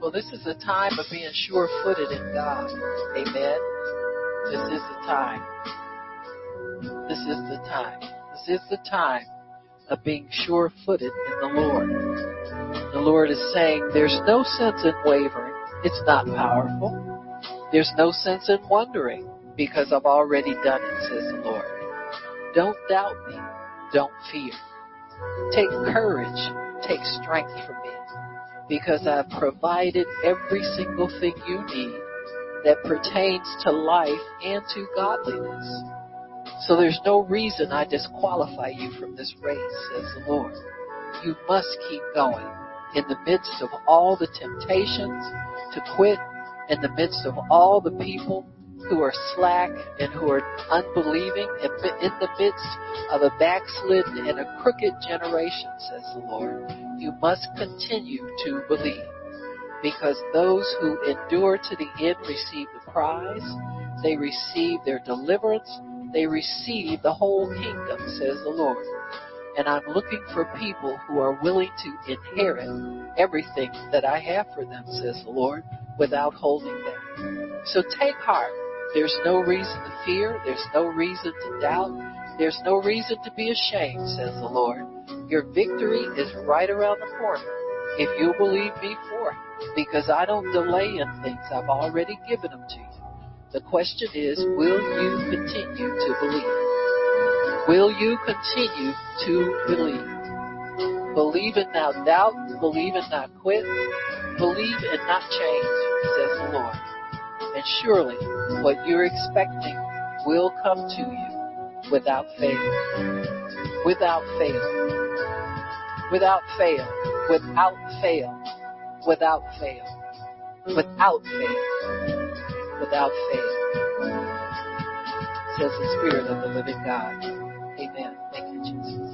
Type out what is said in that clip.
Well, this is a time of being sure footed in God. Amen. This is the time. This is the time. This is the time of being sure footed in the Lord. The Lord is saying there's no sense in wavering. It's not powerful. There's no sense in wondering because I've already done it, says the Lord. Don't doubt me. Don't fear. Take courage. Take strength from me because I've provided every single thing you need that pertains to life and to godliness. So there's no reason I disqualify you from this race, says the Lord. You must keep going in the midst of all the temptations to quit, in the midst of all the people who are slack and who are unbelieving, in the midst of a backslidden and a crooked generation, says the Lord. You must continue to believe because those who endure to the end receive the prize. They receive their deliverance. They receive the whole kingdom, says the Lord. And I'm looking for people who are willing to inherit everything that I have for them, says the Lord, without holding them. So take heart. There's no reason to fear. There's no reason to doubt. There's no reason to be ashamed, says the Lord. Your victory is right around the corner if you believe me for it. Because I don't delay in things. I've already given them to you. The question is, will you continue to believe? Will you continue to believe? Believe and not doubt. Believe and not quit. Believe and not change, says the Lord. And surely what you're expecting will come to you without fail. Without fail. Without fail. Without fail. Without fail. Without fail. Without fail. Says the Spirit of the living God. Amen. Thank you, Jesus.